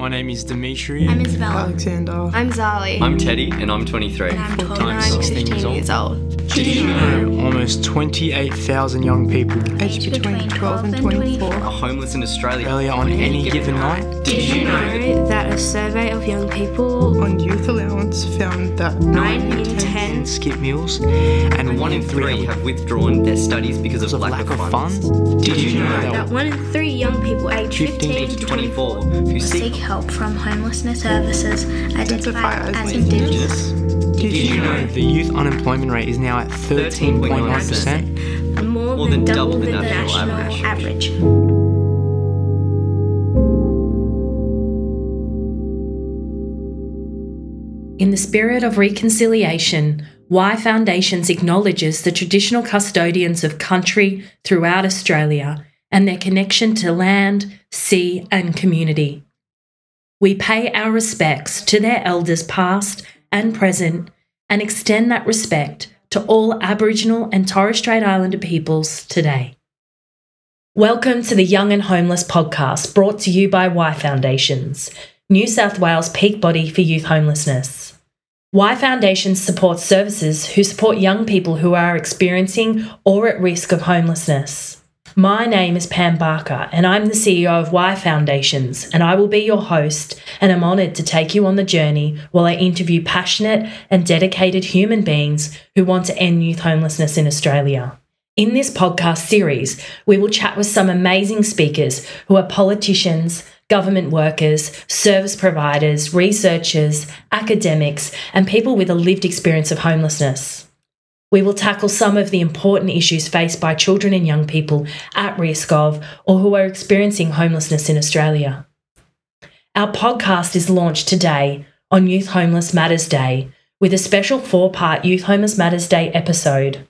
my name is Dimitri. I'm Isabella. Alexander. I'm Zali. I'm Teddy, and I'm 23. and I'm 12 and I'm 16 15 years years old. Did you know almost 28,000 young people Aged between 12 and 24. Are homeless in Australia. earlier on any given night? Did you know that a survey of young people, On youth allowance found that 9 in 10, And skip meals, and one in three have withdrawn their studies because of because of lack, lack of funds. funds. Did you know that that 1 in 3 young people aged 15 15 To to 24 24 who seek seek help from homelessness services Identify identified as as Indigenous. Indigenous. Did you know the youth unemployment rate is now at 13.9%? More, than, double, the national, average. In the spirit of reconciliation, Yfoundations acknowledges the traditional custodians of country throughout Australia and their connection to land, sea, and community. We pay our respects to their elders past and present and extend that respect to all Aboriginal and Torres Strait Islander peoples today. Welcome to the Young and Homeless podcast brought to you by Yfoundations, New South Wales peak body for youth homelessness. Yfoundations supports services who support young people who are experiencing or at risk of homelessness. My name is Pam Barker, and I'm the CEO of Yfoundations, and I will be your host. And I'm honoured to take you on the journey while I interview passionate and dedicated human beings who want to end youth homelessness in Australia. In this podcast series, we will chat with some amazing speakers who are politicians, government workers, service providers, researchers, academics, and people with a lived experience of homelessness. We will tackle some of the important issues faced by children and young people at risk of or who are experiencing homelessness in Australia. Our podcast is launched today on Youth Homeless Matters Day with a special four part Youth Homeless Matters Day episode.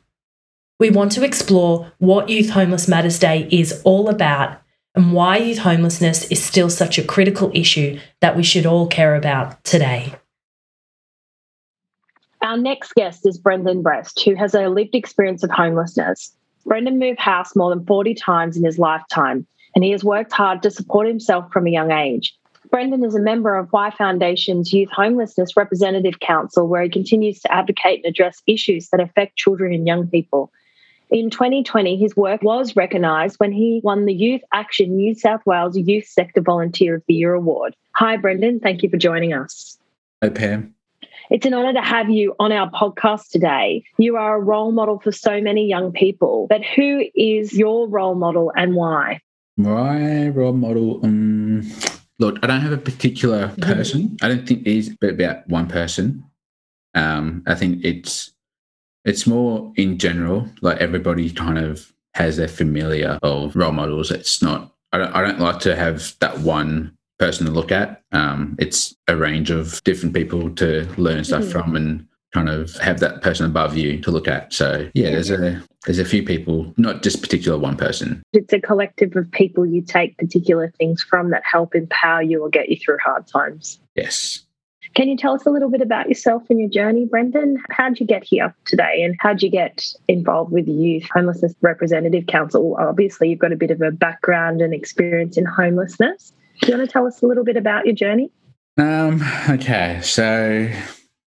We want to explore what Youth Homeless Matters Day is all about and why youth homelessness is still such a critical issue that we should all care about today. Our next guest is Brendan Brest, who has a lived experience of homelessness. Brendan moved house more than 40 times in his lifetime, and he has worked hard to support himself from a young age. Brendan is a member of Yfoundation's Youth Homelessness Representative Council, where he continues to advocate and address issues that affect children and young people. In 2020, his work was recognised when he won the Youth Action New South Wales Youth Sector Volunteer of the Year Award. Hi, Brendan. Thank you for joining us. Hi, Pam. It's an honour to have you on our podcast today. You are a role model for so many young people, but who is your role model and why? My role model, um, look, I don't have a particular person. I don't think there's about one person. Um, I think it's it's more in general, like everybody kind of has their familiar of role models. It's not. I don't. I don't like to have that one person to look at. Um, it's a range of different people to learn stuff Mhm. from and kind of have that person above you to look at. So yeah, there's a there's a few people, not just particular one person. It's a collective of people you take particular things from that help empower you or get you through hard times. Yes. Can you tell us a little bit about yourself and your journey, Brendan? How'd you get here today and how'd you get involved with the Youth Homelessness Representative Council? Obviously, you've got a bit of a background and experience in homelessness. Do you want to tell us a little bit about your journey? Um, okay, so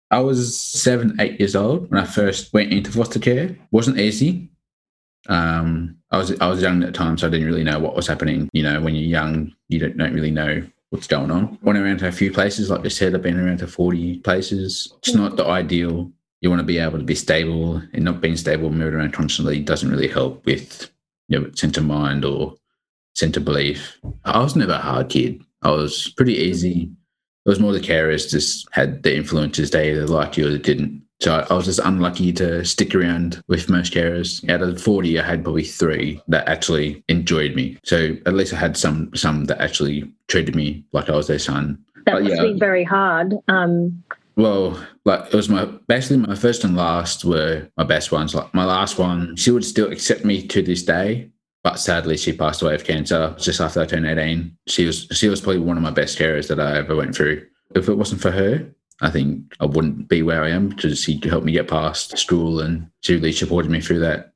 I was seven, eight years old when I first went into foster care. wasn't easy. Um, I was I was young at the time, so I didn't really know what was happening. You know, when you're young, you don't, don't really know what's going on. Went around to a few places, like I said, I've been around to 40 places. It's not the ideal. You want to be able to be stable, and not being stable, moving around constantly doesn't really help with you know sense of mind or of belief. I was never a hard kid. I was pretty easy. It was more the carers just had the influences. They either liked you or they didn't. So I, I was just unlucky to stick around with most carers. Out of 40, I had probably three that actually enjoyed me. So at least I had some some that actually treated me like I was their son. That But must yeah. be very hard. Um, Well, like it was my basically my first and last were my best ones. Like my last one, she would still accept me to this day, but sadly she passed away of cancer just after I turned eighteen. She was she was probably one of my best carers that I ever went through. If it wasn't for her, I think I wouldn't be where I am because she helped me get past school and she really supported me through that.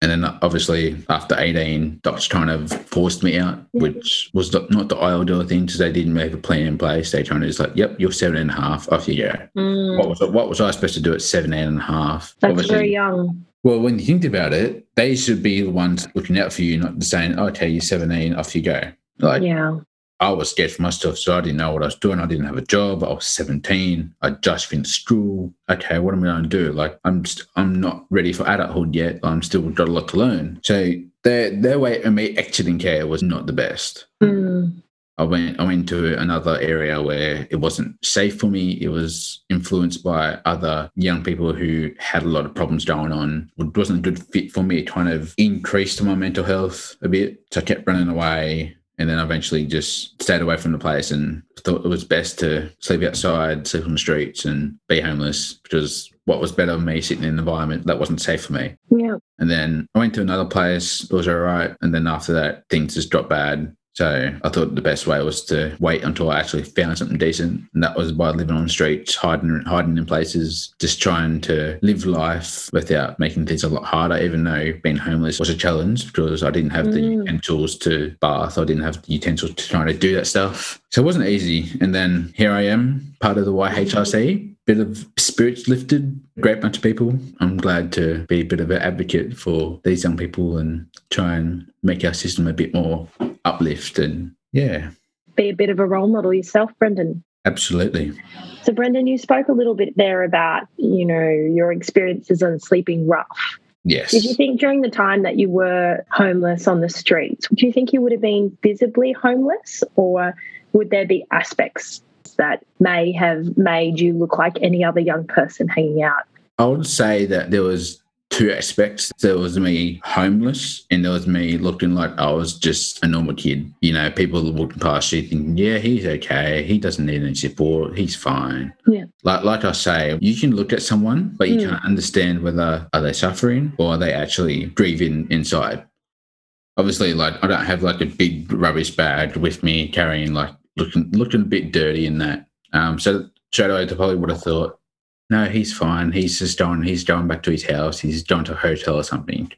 And then obviously after 18, DoCS kind of forced me out, which was not not the ideal thing because they didn't have a plan in place. They kind of just like, yep, you're seven and a half, off you go. Mm, What was what was I supposed to do at 17 and a half? that's Obviously- very young. Well, when you think about it, they should be the ones looking out for you, not saying, okay, you're 17, off you go. Like, yeah. I was scared for myself, so I didn't know what I was doing. I didn't have a job. I was 17. I just finished school. Okay, what am I going to do? Like, I'm st- I'm not ready for adulthood yet. I'm still got a lot to learn. So their their way of me exiting care was not the best. Mm, I went I went to another area where it wasn't safe for me. It was influenced by other young people who had a lot of problems going on. It wasn't a good fit for me. It kind of increased my mental health a bit. So I kept running away and then eventually just stayed away from the place and thought it was best to sleep outside, sleep on the streets and be homeless because what was better than me sitting in an environment that wasn't safe for me. yeah. And then I went to another place, it was all right. And then after that, things just dropped bad. So I thought the best way was to wait until I actually found something decent. And that was by living on the streets, hiding hiding in places, just trying to live life without making things a lot harder, even though being homeless was a challenge because I didn't have the Mm. utensils to bath. I didn't have the utensils to try to do that stuff. So it wasn't easy. And then here I am, part of the YHRC, bit of spirits lifted, great bunch of people. I'm glad to be a bit of an advocate for these young people and try and make our system a bit more uplift. And yeah, Be a bit of a role model yourself, Brendan. absolutely. So, Brendan, you spoke a little bit there about, you know, your experiences on sleeping rough. Yes. Did you think during the time that you were homeless on the streets, do you think you would have been visibly homeless or would there be aspects that may have made you look like any other young person hanging out? I would say that there was two aspects. There was me homeless, and there was me looking like I was just a normal kid. You know, people walking past you thinking, "Yeah, he's okay. He doesn't need any support. He's fine." Yeah. Like, like I say, you can look at someone, but you Mm. can't understand whether are they suffering or are they actually grieving inside. Obviously, like I don't have like a big rubbish bag with me carrying like looking looking a bit dirty in that. Um, so straight away, I probably would have thought, no, he's fine. He's just going. He's going back to his house. He's going to a hotel or something.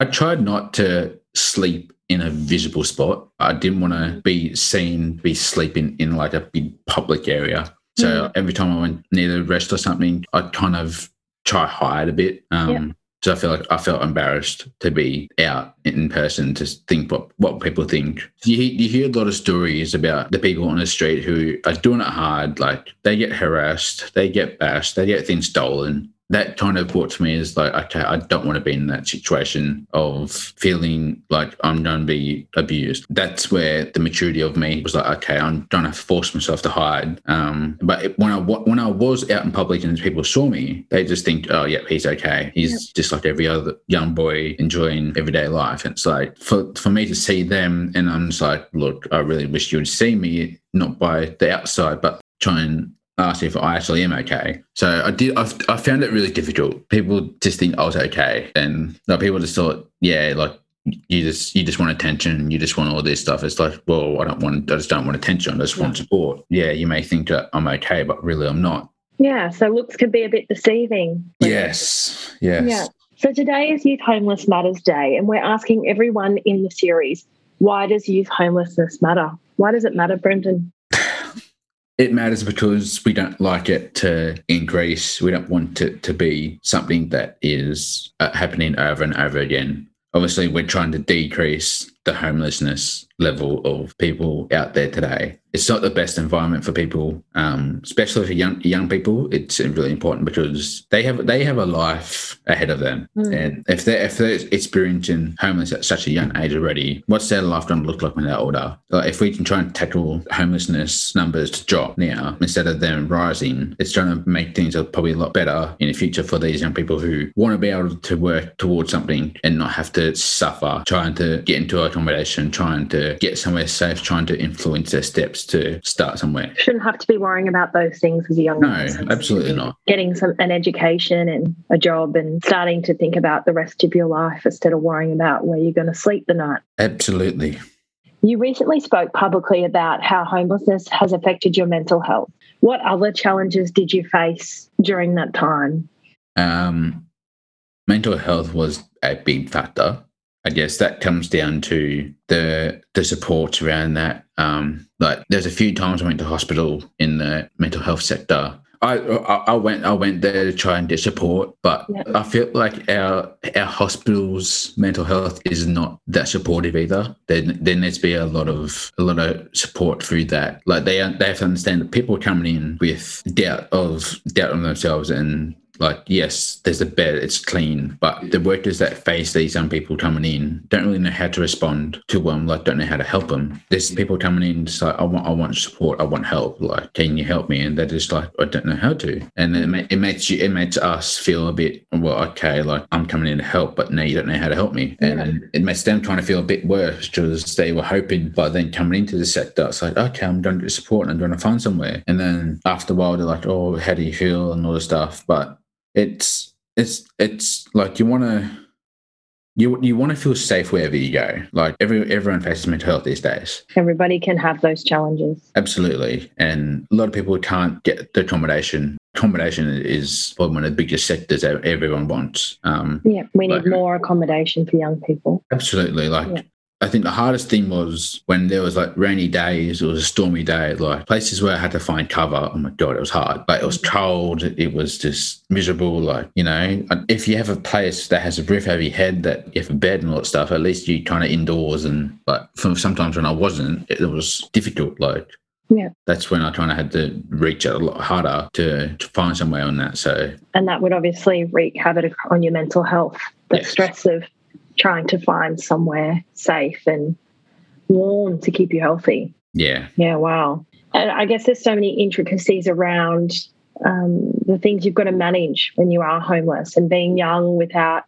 I tried not to sleep in a visible spot. I didn't want to be seen be sleeping in like a big public area. So every time I went near the rest or something, I'd kind of try hide a bit. Um, Yeah. So I feel like I felt embarrassed to be out in person to think what, what people think. You, you hear a lot of stories about the people on the street who are doing it hard. Like they get harassed, they get bashed, they get things stolen. That kind of brought to me is like, okay, I don't want to be in that situation of feeling like I'm going to be abused. That's where the maturity of me was like, okay, I'm going to force myself to hide. Um, but it, when I when I was out in public and people saw me, they just think, oh, yeah, he's okay. He's just like every other young boy enjoying everyday life. And it's like for for me to see them, and I'm just like, look, I really wish you would see me, not by the outside, but try and ask if I actually am okay. So I did. I, I found it really difficult. People just think I was okay, and like, people just thought, yeah, like you just you just want attention, you just want all this stuff. It's like, well, I don't want. I just don't want attention. I just want support. Yeah, you may think that I'm okay, but really I'm not. Yeah, so looks could be a bit deceiving. Yes. Yes. Yeah. So today is Youth Homeless Matters Day, and we're asking everyone in the series, why does youth homelessness matter? Why does it matter, Brendan? It matters because we don't like it to increase. We don't want it to be something that is uh, happening over and over again. Obviously, we're trying to decrease the homelessness level of people out there today. It's not the best environment for people, um, especially for young young people. It's really important because they have they have a life ahead of them, Mm. and if they if they're experiencing homelessness at such a young age already, what's their life going to look like when they're older? Like if we can try and tackle homelessness numbers to drop now instead of them rising, it's going to make things probably a lot better in the future for these young people who want to be able to work towards something and not have to suffer trying to get into accommodation, trying to get somewhere safe, trying to influence their steps to start somewhere. Shouldn't have to be worrying about those things as a young No, person. absolutely not. Getting some an education and a job and starting to think about the rest of your life instead of worrying about where you're going to sleep the night. Absolutely. You recently spoke publicly about how homelessness has affected your mental health. What other challenges did you face during that time? Um, mental health was a big factor. I guess that comes down to the the support around that. Um, like there's a few times I went to hospital in the mental health sector. I, I I went I went there to try and get support, but Yeah. I feel like our our hospital's mental health is not that supportive either. Then there needs to be a lot of a lot of support through that. Like they they have to understand that people are coming in with doubt of doubt on themselves and like yes, there's a bed, it's clean, but the workers that face these young people coming in don't really know how to respond to them, like don't know how to help them. There's people coming in just like I want I want support, I want help, like can you help me? And they're just like I don't know how to, and it, ma- it makes you it makes us feel a bit well okay, like I'm coming in to help, but now you don't know how to help me, and then it makes them trying to feel a bit worse because they were hoping, but then coming into the sector, it's like okay, I'm going to get support and I'm going to find somewhere, and then after a while they're like oh how do you feel? and all this stuff, but it's it's it's like you want to you you want to feel safe wherever you go. Like every everyone faces mental health these days, Everybody can have those challenges. absolutely, and a lot of people can't get the accommodation. Accommodation is one of the biggest sectors that everyone wants. Um, Yeah, we need Like- more accommodation for young people. absolutely, like. Yeah. I think the hardest thing was when there was like rainy days, it was a stormy day, like places where I had to find cover. Oh my God, it was hard. Like it was mm-hmm. cold, it was just miserable. Like, you know, if you have a place that has a roof over your head, that you have a bed and all that stuff, at least you kind of indoors. And like from sometimes when I wasn't, it, was difficult. Like, Yeah. that's when I kind of had to reach out a lot harder to, to find somewhere on that. So, And that would obviously wreak havoc on your mental health. The Yes. stress of trying to find somewhere safe and warm to keep you healthy. yeah, Yeah, wow. And I guess there's so many intricacies around um, the things you've got to manage when you are homeless and being young without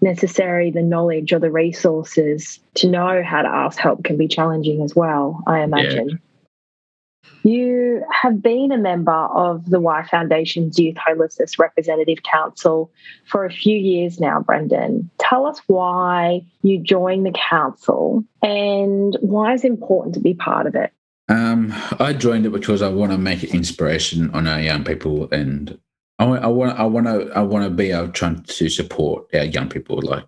necessarily the knowledge or the resources to know how to ask help can be challenging as well, I imagine. You have been a member of the Yfoundation's Youth Homelessness Representative Council for a few years now, Brendan. Tell us why you joined the council and why it's important to be part of it. Um, I joined it because I want to make inspiration on our young people, and I want, I want, I want to, I want to be able trying to support our young people. Like,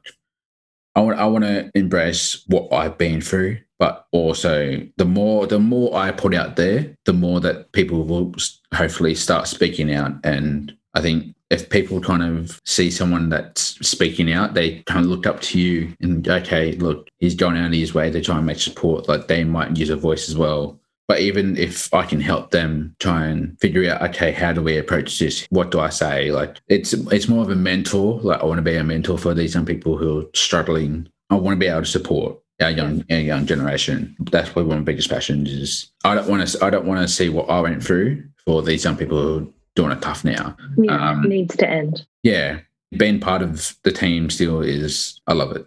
I want, I want to embrace what I've been through, but also the more, the more I put out there, the more that people will hopefully start speaking out. And I think if people kind of see someone that's speaking out, they kind of look up to you and okay, look, he's going out of his way to try and make support. Like they might use a voice as well. But even if I can help them try and figure out, okay, how do we approach this? What do I say? Like it's it's more of a mentor. Like I want to be a mentor for these young people who are struggling. I want to be able to support our young our young generation. That's probably one of my biggest passions is I don't want to I don't want to see what I went through for these young people who are doing it tough now. Yeah, Um, it needs to end. Yeah. Being part of the team still is I love it.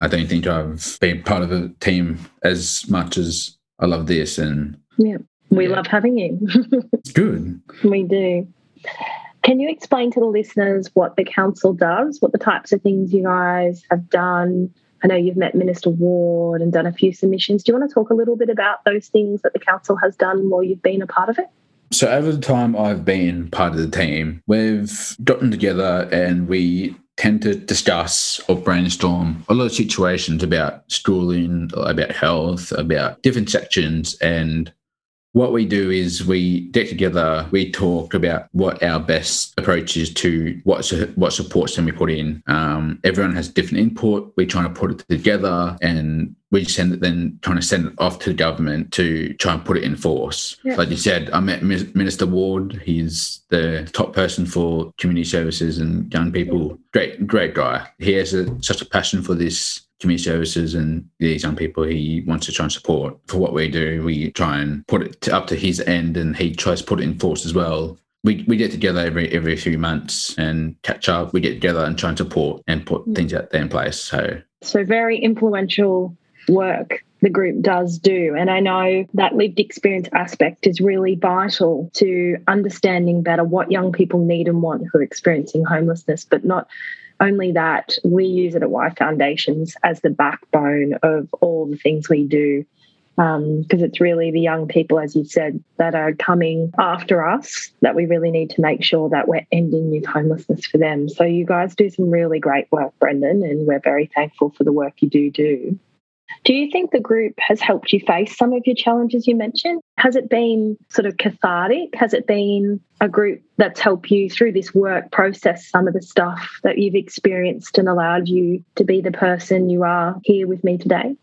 I don't think I've been part of a team as much as I love this and yeah, We Yeah. love having you. it's good. we do. Can you explain to the listeners what the council does, what the types of things you guys have done? I know you've met Minister Ward and done a few submissions. Do you want to talk a little bit about those things that the council has done while you've been a part of it? So over the time I've been part of the team, we've gotten together and we tend to discuss or brainstorm a lot of situations about schooling, about health, about different sections. And what we do is we get together, we talk about what our best approach is to what su- what supports can we put in. Um, everyone has different input. We're trying to put it together and we send it then trying to send it off to the government to try and put it in force. Yeah. Like you said, I met Minister Ward. He's the top person for community services and young people. Great, great guy. He has a, such a passion for this community services and these young people he wants to try and support. For what we do, we try and put it to, up to his end, and he tries to put it in force as well. We, we get together every every few months and catch up. We get together and try and support and put mm. things out there in place. So So, very influential work the group does do. And I know that lived experience aspect is really vital to understanding better what young people need and want who are experiencing homelessness. But not only that, we use it at Yfoundations as the backbone of all the things we do um, because it's really the young people, as you said, that are coming after us that we really need to make sure that we're ending youth homelessness for them. So you guys do some really great work, Brendan, and we're very thankful for the work you do do. Do you think the group has helped you face some of your challenges you mentioned? Has it been sort of cathartic? Has it been a group that's helped you through this work process some of the stuff that you've experienced and allowed you to be the person you are here with me today?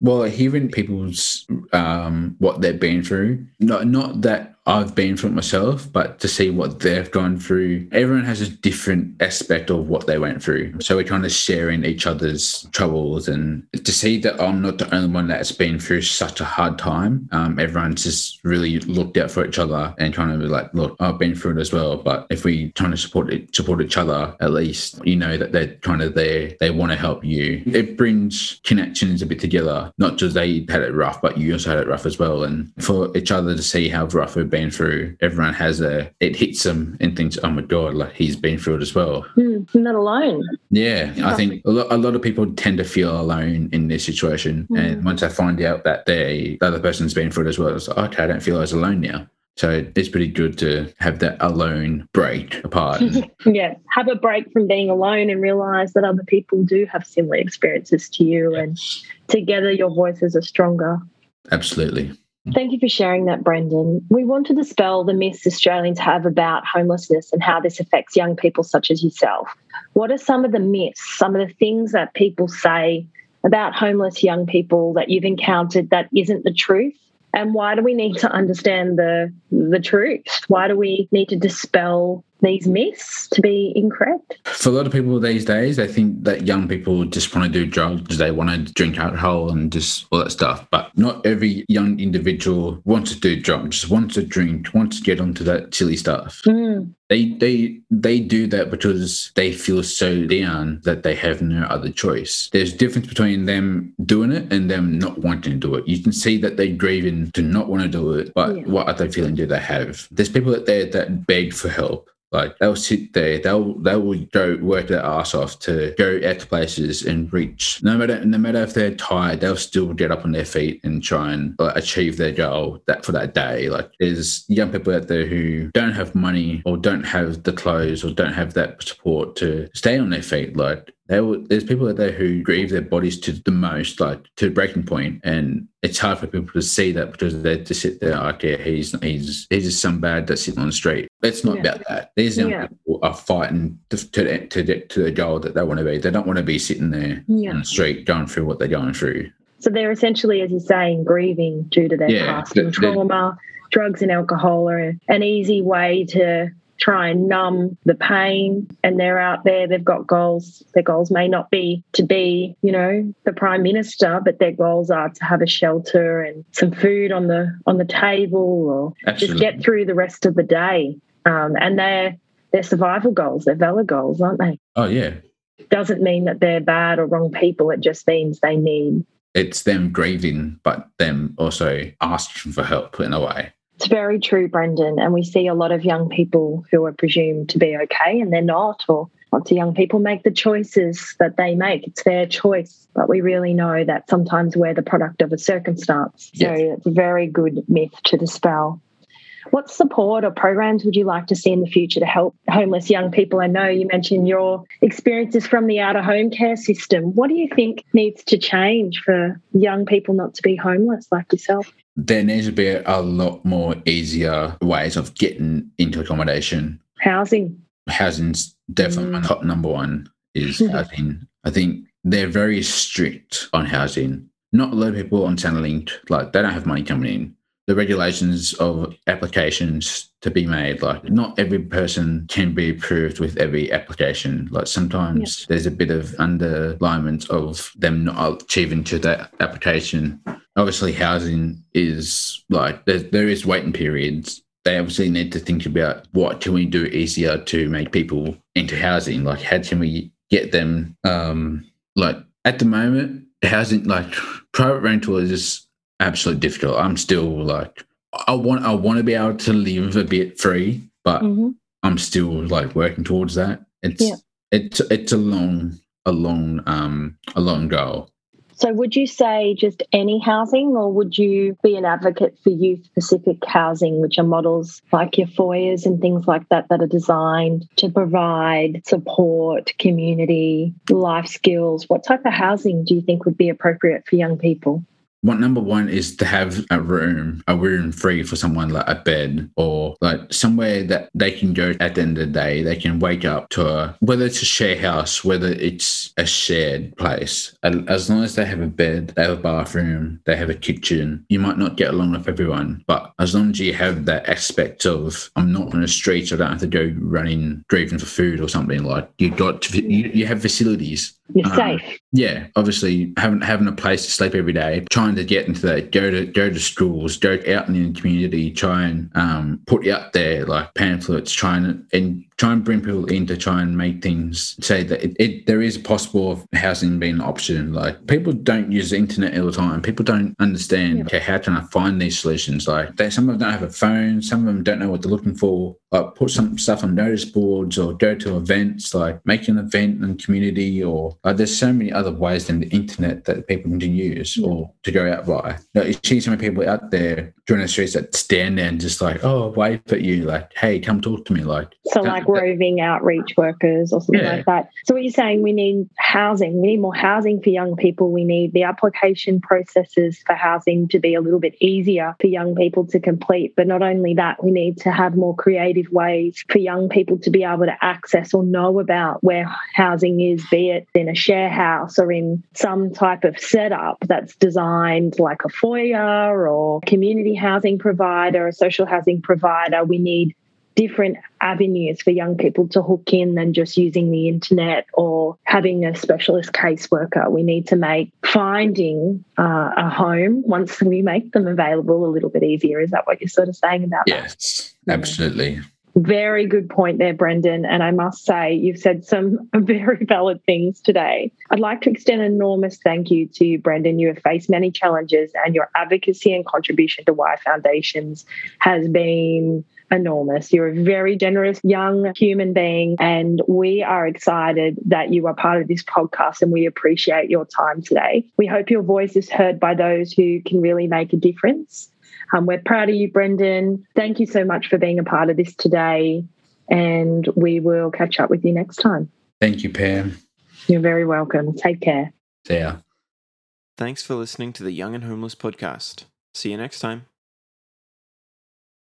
Well, hearing people's um, what they've been through, not not that I've been through it myself, but to see what they've gone through. Everyone has a different aspect of what they went through, so we're kind of sharing each other's troubles, and to see that I'm not the only one that's been through such a hard time. Um, everyone's just really looked out for each other and kind of like, look, I've been through it as well, but if we trying to support it, support each other, at least you know that they're kind of there, they want to help you. It brings connections a bit together not just they had it rough, but you also had it rough as well. And for each other to see how rough we've been through, everyone has a, it hits them and thinks, oh my God, like he's been through it as well. Mm, not alone. Yeah. I think a lot, a lot of people tend to feel alone in this situation. Mm. And once I find out that they, the other person's been through it as well, it's like, okay, I don't feel as alone now. So it's pretty good to have that alone break apart. yeah, have a break from being alone and realize that other people do have similar experiences to you, and together your voices are stronger. Absolutely. Thank you for sharing that, Brendan. We want to dispel the myths Australians have about homelessness and how this affects young people such as yourself. What are some of the myths, some of the things that people say about homeless young people that you've encountered that isn't the truth? And why do we need to understand the the truth? Why do we need to dispel these myths to be incorrect? For a lot of people these days, they think that young people just want to do drugs, they want to drink alcohol and just all that stuff. But not every young individual wants to do drugs, wants to drink, wants to get onto that silly stuff. Mm. They they they do that because they feel so down that they have no other choice. There's a difference between them doing it and them not wanting to do it. You can see that they're grieving to not want to do it, but Yeah. what other feeling do they have? There's people out there that beg for help. Like they'll sit there, they'll they will go work their ass off to go to places and reach. No matter no matter if they're tired, they'll still get up on their feet and try and like, achieve their goal that for that day. Like there's young people out there who don't have money or don't have the clothes or don't have that support to stay on their feet. Like will- there's people out there who grieve their bodies to the most, like to breaking point, and it's hard for people to see that because they just sit there, okay, he's he's he's just some bad that's sitting on the street. It's not Yeah. about that. These young Yeah. people are fighting to to to get to the goal that they want to be. They don't want to be sitting there Yeah. on the street going through what they're going through. So they're essentially, as you're saying, grieving due to their past and trauma. Drugs and alcohol are an easy way to try and numb the pain. And they're out there, they've got goals. Their goals may not be to be, you know, the prime minister, but their goals are to have a shelter and some food on the on the table or just get through the rest of the day. Um, and they're they're survival goals, they're valid goals, aren't they? Oh yeah, Doesn't mean that they're bad or wrong people. It just means they need it's them grieving, but them also asking for help in a way. It's very true, Brendan. And we see a lot of young people who are presumed to be okay and they're not, or lots of young people make the choices that they make. It's their choice. But we really know that sometimes we're the product of a circumstance. So Yes. it's a very good myth to dispel. What support or programs would you like to see in the future to help homeless young people? I know you mentioned your experiences from the out of home care system. What do you think needs to change for young people not to be homeless like yourself? There needs to be a lot more easier ways of getting into accommodation. Housing. Housing's definitely my Mm. top number one is housing. I think they're very strict on housing. Not a lot of people on Centrelink, like they don't have money coming in. The regulations of applications to be made, like not every person can be approved with every application. Like sometimes there's a bit of underlinement of them not achieving to that application. Obviously, housing is like there, there is waiting periods they obviously need to think about what can we do easier to make people into housing like how can we get them um like at the moment housing like private rental is just absolutely difficult i'm still like i want i want to be able to live a bit free but i'm still like working towards that it's Yeah. it's it's a long a long um a long goal So, would you say just any housing, or would you be an advocate for youth specific housing, which are models like your foyers and things like that that are designed to provide support, community, life skills? What type of housing do you think would be appropriate for young people? What number one is to have a room, a room free for someone like a bed or like somewhere that they can go at the end of the day. They can wake up to a, whether it's a share house, whether it's a shared place. And As long as they have a bed, they have a bathroom, they have a kitchen. You might not get along with everyone, but as long as you have that aspect of I'm not on the streets, I don't have to go running, driving for food or something like you got. To, you, you have facilities You're Um, safe. yeah, obviously having having a place to sleep every day, trying to get into that, go to go to schools, go out in the community, try and um, put out there like pamphlets, trying and try and bring people in to try and make things say that it, it there is possible of housing being an option. Like people don't use the internet all the time. People don't understand okay how can I find these solutions. Like they, some of them don't have a phone, some of them don't know what they're looking for. Like put some stuff on notice boards or go to events, like make an event in community or like there's so many other ways than the internet that people can use or to go out by. Like, you see so many people out there during the streets that stand there and just like, oh, wave at you, like, hey, come talk to me. Like, So, like roving outreach workers or something Yeah. like that. So, what you're saying, we need housing. We need more housing for young people. We need the application processes for housing to be a little bit easier for young people to complete. But not only that, we need to have more creative ways for young people to be able to access or know about where housing is, be it in a share house or in some type of setup that's designed like a foyer or community housing provider, a social housing provider. We need different avenues for young people to hook in than just using the internet or having a specialist caseworker. We need to make finding uh, a home once we make them available a little bit easier. Is that what you're sort of saying about that? yes, absolutely. Very good point there, Brendan. And I must say, you've said some very valid things today. I'd like to extend an enormous thank you to you, Brendan. You have faced many challenges, and your advocacy and contribution to Yfoundations has been enormous. You're a very generous young human being, and we are excited that you are part of this podcast and we appreciate your time today. We hope your voice is heard by those who can really make a difference. Um, we're proud of you, Brendan. Thank you so much for being a part of this today, and we will catch up with you next time. Thank you, Pam. You're very welcome. Take care. See ya. Thanks for listening to the Young and Homeless podcast. See you next time.